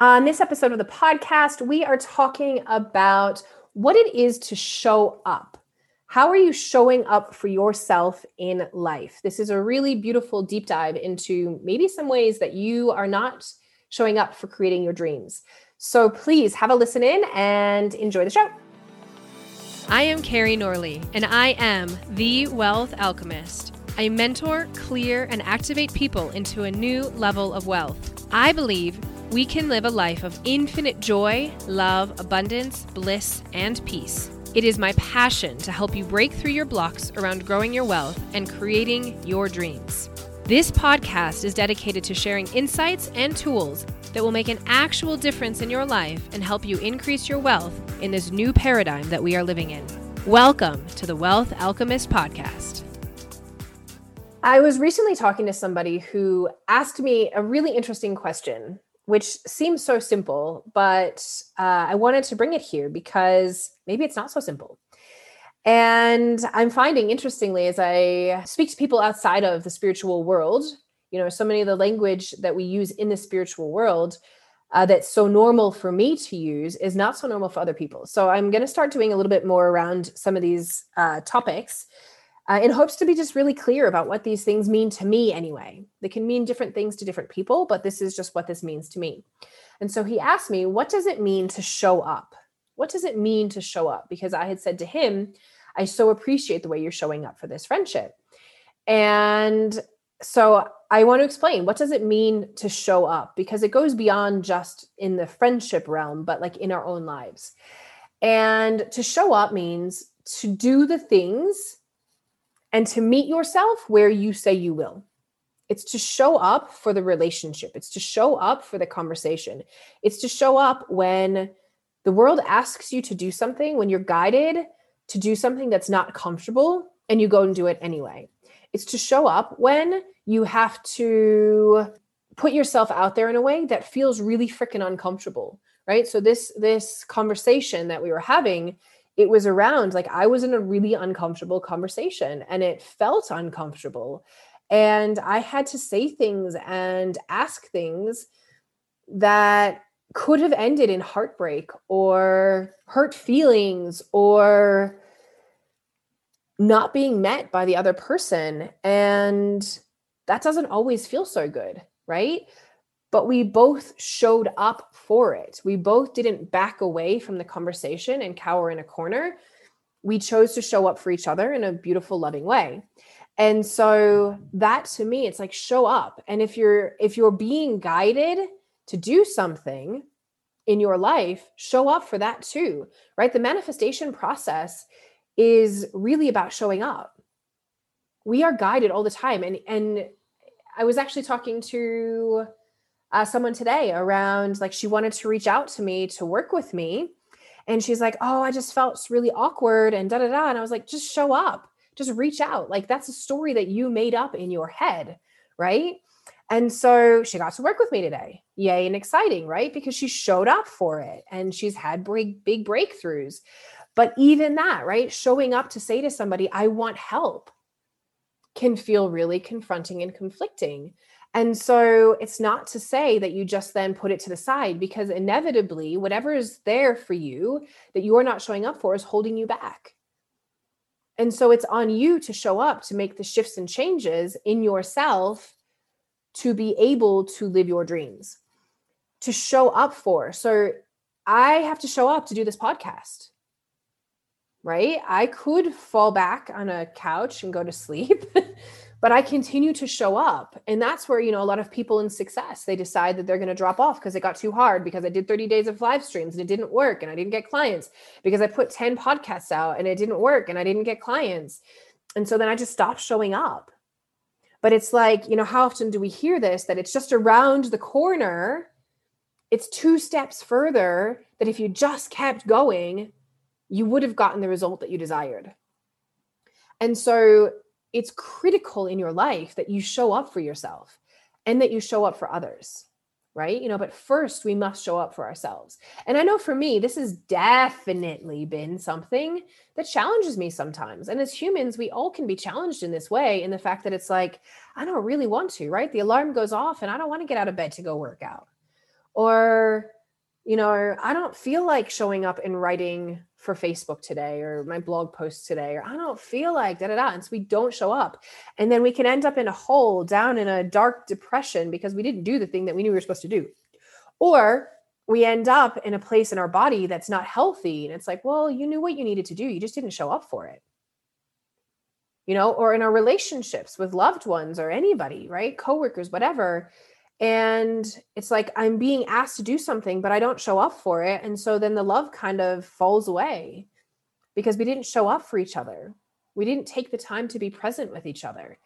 On this episode of the podcast, we are talking about what it is to show up. How are you showing up for yourself in life? This is a really beautiful deep dive into maybe some ways that you are not showing up for creating your dreams. So please have a listen in and enjoy the show. I am Carrie Norley, and I am the Wealth Alchemist. I mentor, clear, and activate people into a new level of wealth. I believe we can live a life of infinite joy, love, abundance, bliss, and peace. It is my passion to help you break through your blocks around growing your wealth and creating your dreams. This podcast is dedicated to sharing insights and tools that will make an actual difference in your life and help you increase your wealth in this new paradigm that we are living in. Welcome to the Wealth Alchemist Podcast. I was recently talking to somebody who asked me a really interesting question, which seems so simple, but uh, I wanted to bring it here because maybe it's not so simple. And I'm finding, interestingly, as I speak to people outside of the spiritual world, you know so many of the language that we use in the spiritual world uh, that's so normal for me to use is not so normal for other people so i'm going to start doing a little bit more around some of these uh, topics uh, in hopes to be just really clear about what these things mean to me anyway. They can mean different things to different people but this is just what this means to me. And so he asked me what does it mean to show up? What does it mean to show up? Because i had said to him i so appreciate the way you're showing up for this friendship. And so I want to explain what does it mean to show up? Because it goes beyond just in the friendship realm, but like in our own lives. And to show up means to do the things and to meet yourself where you say you will. It's to show up for the relationship. It's to show up for the conversation. It's to show up when the world asks you to do something, when you're guided to do something that's not comfortable and you go and do it anyway. It's to show up when you have to put yourself out there in a way that feels really freaking uncomfortable right so this this conversation that we were having it was around like i was in a really uncomfortable conversation and it felt uncomfortable and i had to say things and ask things that could have ended in heartbreak or hurt feelings or not being met by the other person and that doesn't always feel so good, right? But we both showed up for it. We both didn't back away from the conversation and cower in a corner. We chose to show up for each other in a beautiful, loving way. And so that to me, it's like show up. And if you're if you're being guided to do something in your life, show up for that too, right? The manifestation process is really about showing up we are guided all the time and and i was actually talking to uh, someone today around like she wanted to reach out to me to work with me. And she's like oh i just felt really awkward and da da da. And i was like just show up. Just reach out. Like that's a story that you made up in your head right? And so she got to work with me today. Yay and exciting right? Because she showed up for it and she's had big big breakthroughs. But even that right? Showing up to say to somebody i want help can feel really confronting and conflicting. And so it's not to say that you just then put it to the side because inevitably, whatever is there for you that you are not showing up for is holding you back. And so it's on you to show up to make the shifts and changes in yourself to be able to live your dreams, to show up for. So I have to show up to do this podcast right? I could fall back on a couch and go to sleep, but I continue to show up. And that's where, you know, a lot of people in success, they decide that they're going to drop off because it got too hard because I did 30 days of live streams and it didn't work and I didn't get clients because I put 10 podcasts out and it didn't work and I didn't get clients. And so then I just stopped showing up. But it's like, you know, how often do we hear this that it's just around the corner? It's two steps further that if you just kept going, you would have gotten the result that you desired. And so it's critical in your life that you show up for yourself and that you show up for others right? You know but first we must show up for ourselves. And i know for me this has definitely been something that challenges me sometimes. And as humans we all can be challenged in this way in the fact that it's like i don't really want to right? The alarm goes off and i don't want to get out of bed to go work out. Or you know i don't feel like showing up and writing for facebook today or my blog post today or i don't feel like da da da and so we don't show up. And then we can end up in a hole down in a dark depression because we didn't do the thing that we knew we were supposed to do. Or we end up in a place in our body that's not healthy and it's like well you knew what you needed to do you just didn't show up for it. You know or in our relationships with loved ones or anybody right? Coworkers whatever and it's like i'm being asked to do something but i don't show up for it and so then the love kind of falls away because we didn't show up for each other. We didn't take the time to be present with each other.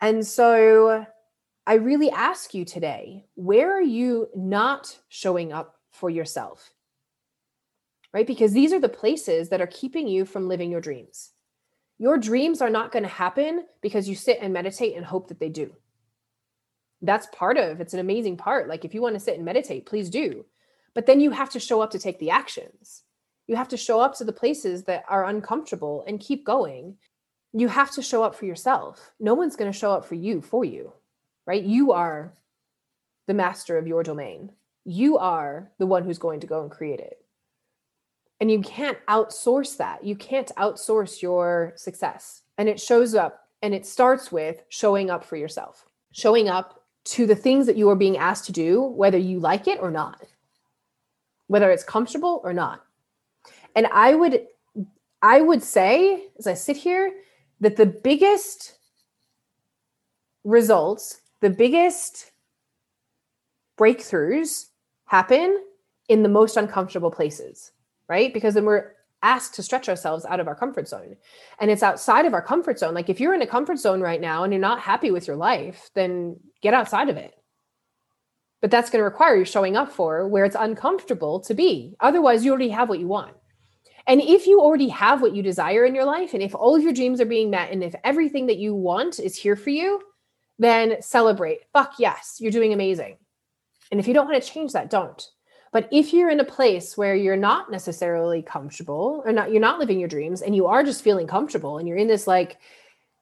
And so i really ask you today where are you not showing up for yourself? Right? Because these are the places that are keeping you from living your dreams. Your dreams are not going to happen because you sit and meditate and hope that they do that's part of it's an amazing part. Like if you want to sit and meditate please do. But then you have to show up to take the actions. You have to show up to the places that are uncomfortable and keep going. You have to show up for yourself. No one's going to show up for you for you right? You are the master of your domain. You are the one who's going to go and create it. And you can't outsource that. You can't outsource your success. And it shows up and it starts with showing up for yourself. Showing up to the things that you are being asked to do, whether you like it or not, whether it's comfortable or not. And I would, I would say, as I sit here, that the biggest results, the biggest breakthroughs happen in the most uncomfortable places, right? Because then we're asked to stretch ourselves out of our comfort zone. And it's outside of our comfort zone. Like if you're in a comfort zone right now and you're not happy with your life, then get outside of it. But that's going to require you showing up for where it's uncomfortable to be. Otherwise, you already have what you want. And if you already have what you desire in your life, and if all of your dreams are being met, and if everything that you want is here for you, then celebrate. Fuck yes, you're doing amazing. And if you don't want to change that, don't. But if you're in a place where you're not necessarily comfortable or not, you're not living your dreams and you are just feeling comfortable and you're in this like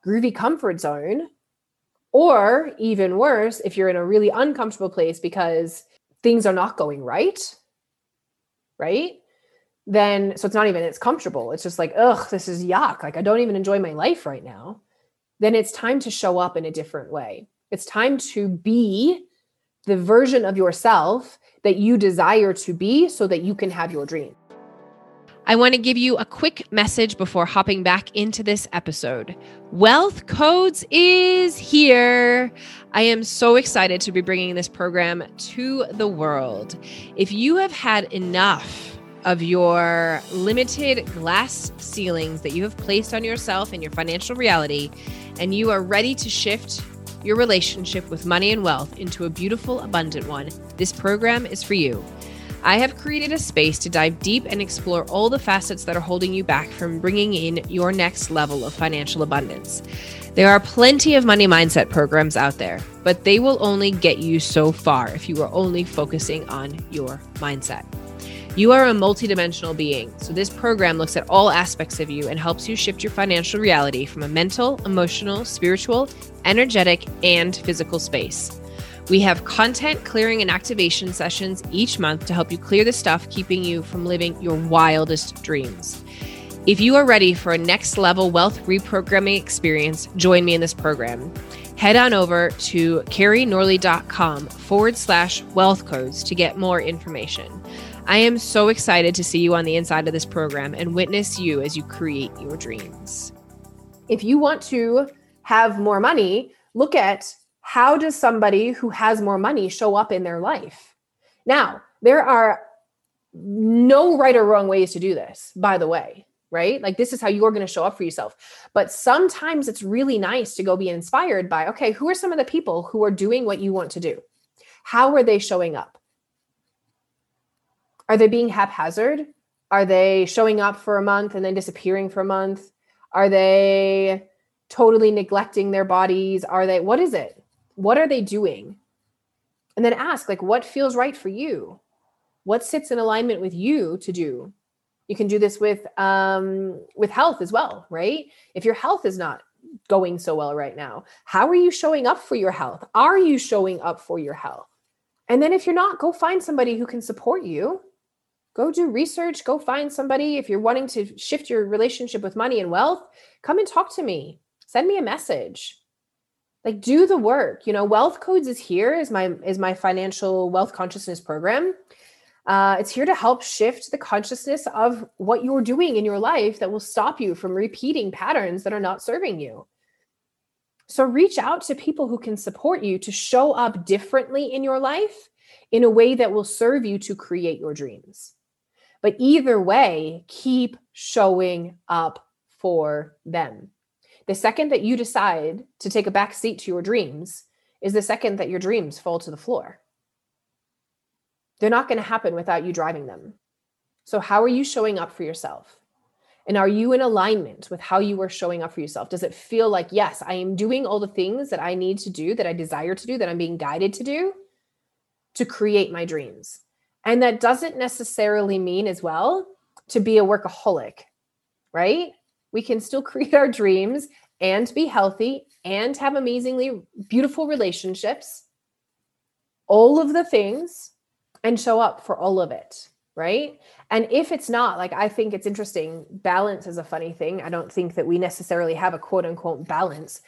groovy comfort zone, or even worse, if you're in a really uncomfortable place because things are not going right, right? Then, so it's not even, it's comfortable. It's just like, ugh, this is yuck. Like, I don't even enjoy my life right now. Then it's time to show up in a different way. It's time to be the version of yourself that you desire to be so that you can have your dream. I want to give you a quick message before hopping back into this episode. Wealth Codes is here. I am so excited to be bringing this program to the world. If you have had enough of your limited glass ceilings that you have placed on yourself and your financial reality, and you are ready to shift your relationship with money and wealth into a beautiful, abundant one, this program is for you. I have created a space to dive deep and explore all the facets that are holding you back from bringing in your next level of financial abundance. There are plenty of money mindset programs out there, but they will only get you so far if you are only focusing on your mindset. You are a multidimensional being, so this program looks at all aspects of you and helps you shift your financial reality from a mental, emotional, spiritual, energetic, and physical space. We have content clearing and activation sessions each month to help you clear the stuff keeping you from living your wildest dreams. If you are ready for a next level wealth reprogramming experience, join me in this program. Head on over to carrienorley.com forward slash wealth codes to get more information. I am so excited to see you on the inside of this program and witness you as you create your dreams. If you want to have more money, look at how does somebody who has more money show up in their life? Now, there are no right or wrong ways to do this, by the way, right? Like this is how you're going to show up for yourself. But sometimes it's really nice to go be inspired by, okay, who are some of the people who are doing what you want to do? How are they showing up? Are they being haphazard? Are they showing up for a month and then disappearing for a month? Are they totally neglecting their bodies? Are they, what is it? What are they doing? And then ask, like, what feels right for you? What sits in alignment with you to do? You can do this with um, with health as well, right? If your health is not going so well right now, how are you showing up for your health? Are you showing up for your health? And then if you're not, go find somebody who can support you. Go do research, go find somebody. If you're wanting to shift your relationship with money and wealth, come and talk to me. Send me a message. Like do the work. You know, Wealth Codes is here is my is my financial wealth consciousness program. Uh, it's here to help shift the consciousness of what you're doing in your life that will stop you from repeating patterns that are not serving you. So reach out to people who can support you to show up differently in your life in a way that will serve you to create your dreams. But either way, keep showing up for them. The second that you decide to take a back seat to your dreams is the second that your dreams fall to the floor. They're not going to happen without you driving them. So, how are you showing up for yourself? And are you in alignment with how you are showing up for yourself? Does it feel like, yes, I am doing all the things that I need to do, that I desire to do, that I'm being guided to do to create my dreams? And that doesn't necessarily mean as well to be a workaholic, right? We can still create our dreams and be healthy and have amazingly beautiful relationships, all of the things, and show up for all of it right? And if it's not, like, I think it's interesting. Balance is a funny thing. I don't think that we necessarily have a quote unquote balance,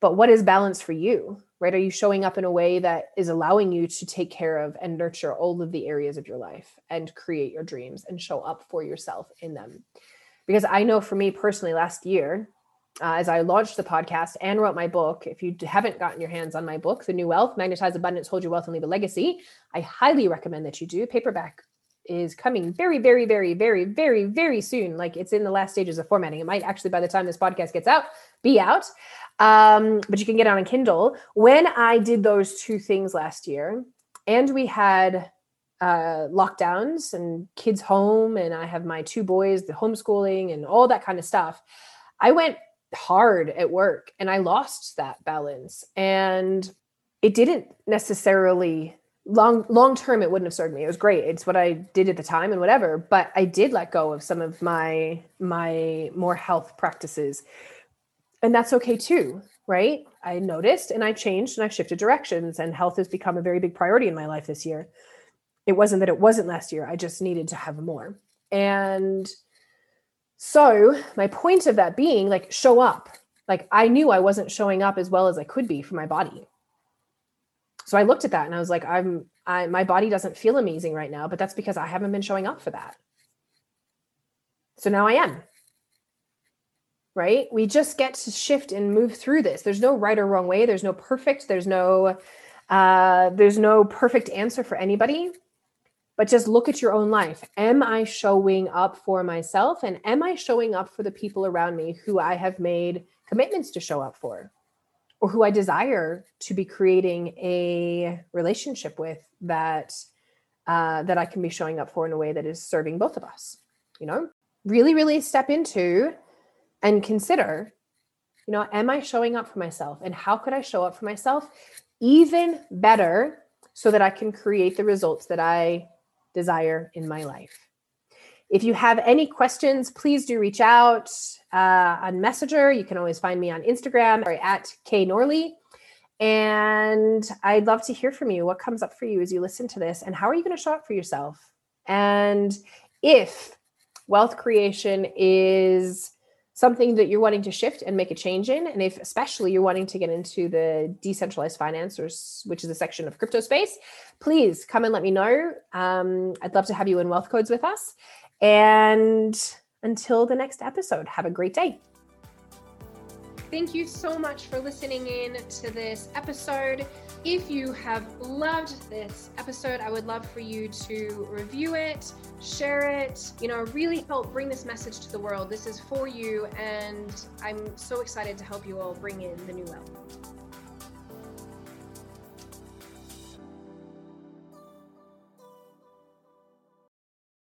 but what is balance for you, right? Are you showing up in a way that is allowing you to take care of and nurture all of the areas of your life and create your dreams and show up for yourself in them? Because I know for me personally, last year, uh, as I launched the podcast and wrote my book. If you haven't gotten your hands on my book, The New Wealth Magnetize Abundance, Hold Your Wealth, and Leave a Legacy, I highly recommend that you do. Paperback is coming very, very, very, very, very, very soon. Like it's in the last stages of formatting. It might actually, by the time this podcast gets out, be out. Um, but you can get it on a Kindle. When I did those two things last year, and we had uh, lockdowns and kids home, and I have my two boys, the homeschooling, and all that kind of stuff, I went hard at work and I lost that balance. And it didn't necessarily long long term it wouldn't have served me it was great it's what i did at the time and whatever but i did let go of some of my my more health practices and that's okay too right? I noticed and i changed and i shifted directions and health has become a very big priority in my life this year. It wasn't that it wasn't last year i just needed to have more. And so my point of that being like show up. Like i knew i wasn't showing up as well as i could be for my body. So I looked at that and I was like, I'm, I, my body doesn't feel amazing right now, but that's because I haven't been showing up for that. So now I am. Right? We just get to shift and move through this. There's no right or wrong way. There's no perfect. There's no, uh, there's no perfect answer for anybody. But just look at your own life. Am I showing up for myself? And am I showing up for the people around me who I have made commitments to show up for? or who I desire to be creating a relationship with that uh, that I can be showing up for in a way that is serving both of us. You know, really, really step into and consider, you know, am I showing up for myself, and how could I show up for myself even better so that I can create the results that I desire in my life. If you have any questions, please do reach out uh, on Messenger. You can always find me on Instagram or at K Norley. And I'd love to hear from you. What comes up for you as you listen to this? And how are you going to show up for yourself? And if wealth creation is something that you're wanting to shift and make a change in, and if especially you're wanting to get into the decentralized finance, or, which is a section of crypto space, please come and let me know. Um, I'd love to have you in Wealth Codes with us. And until the next episode, have a great day. Thank you so much for listening in to this episode. If you have loved this episode, I would love for you to review it, share it, you know, really help bring this message to the world. This is for you, and I'm so excited to help you all bring in the new wealth.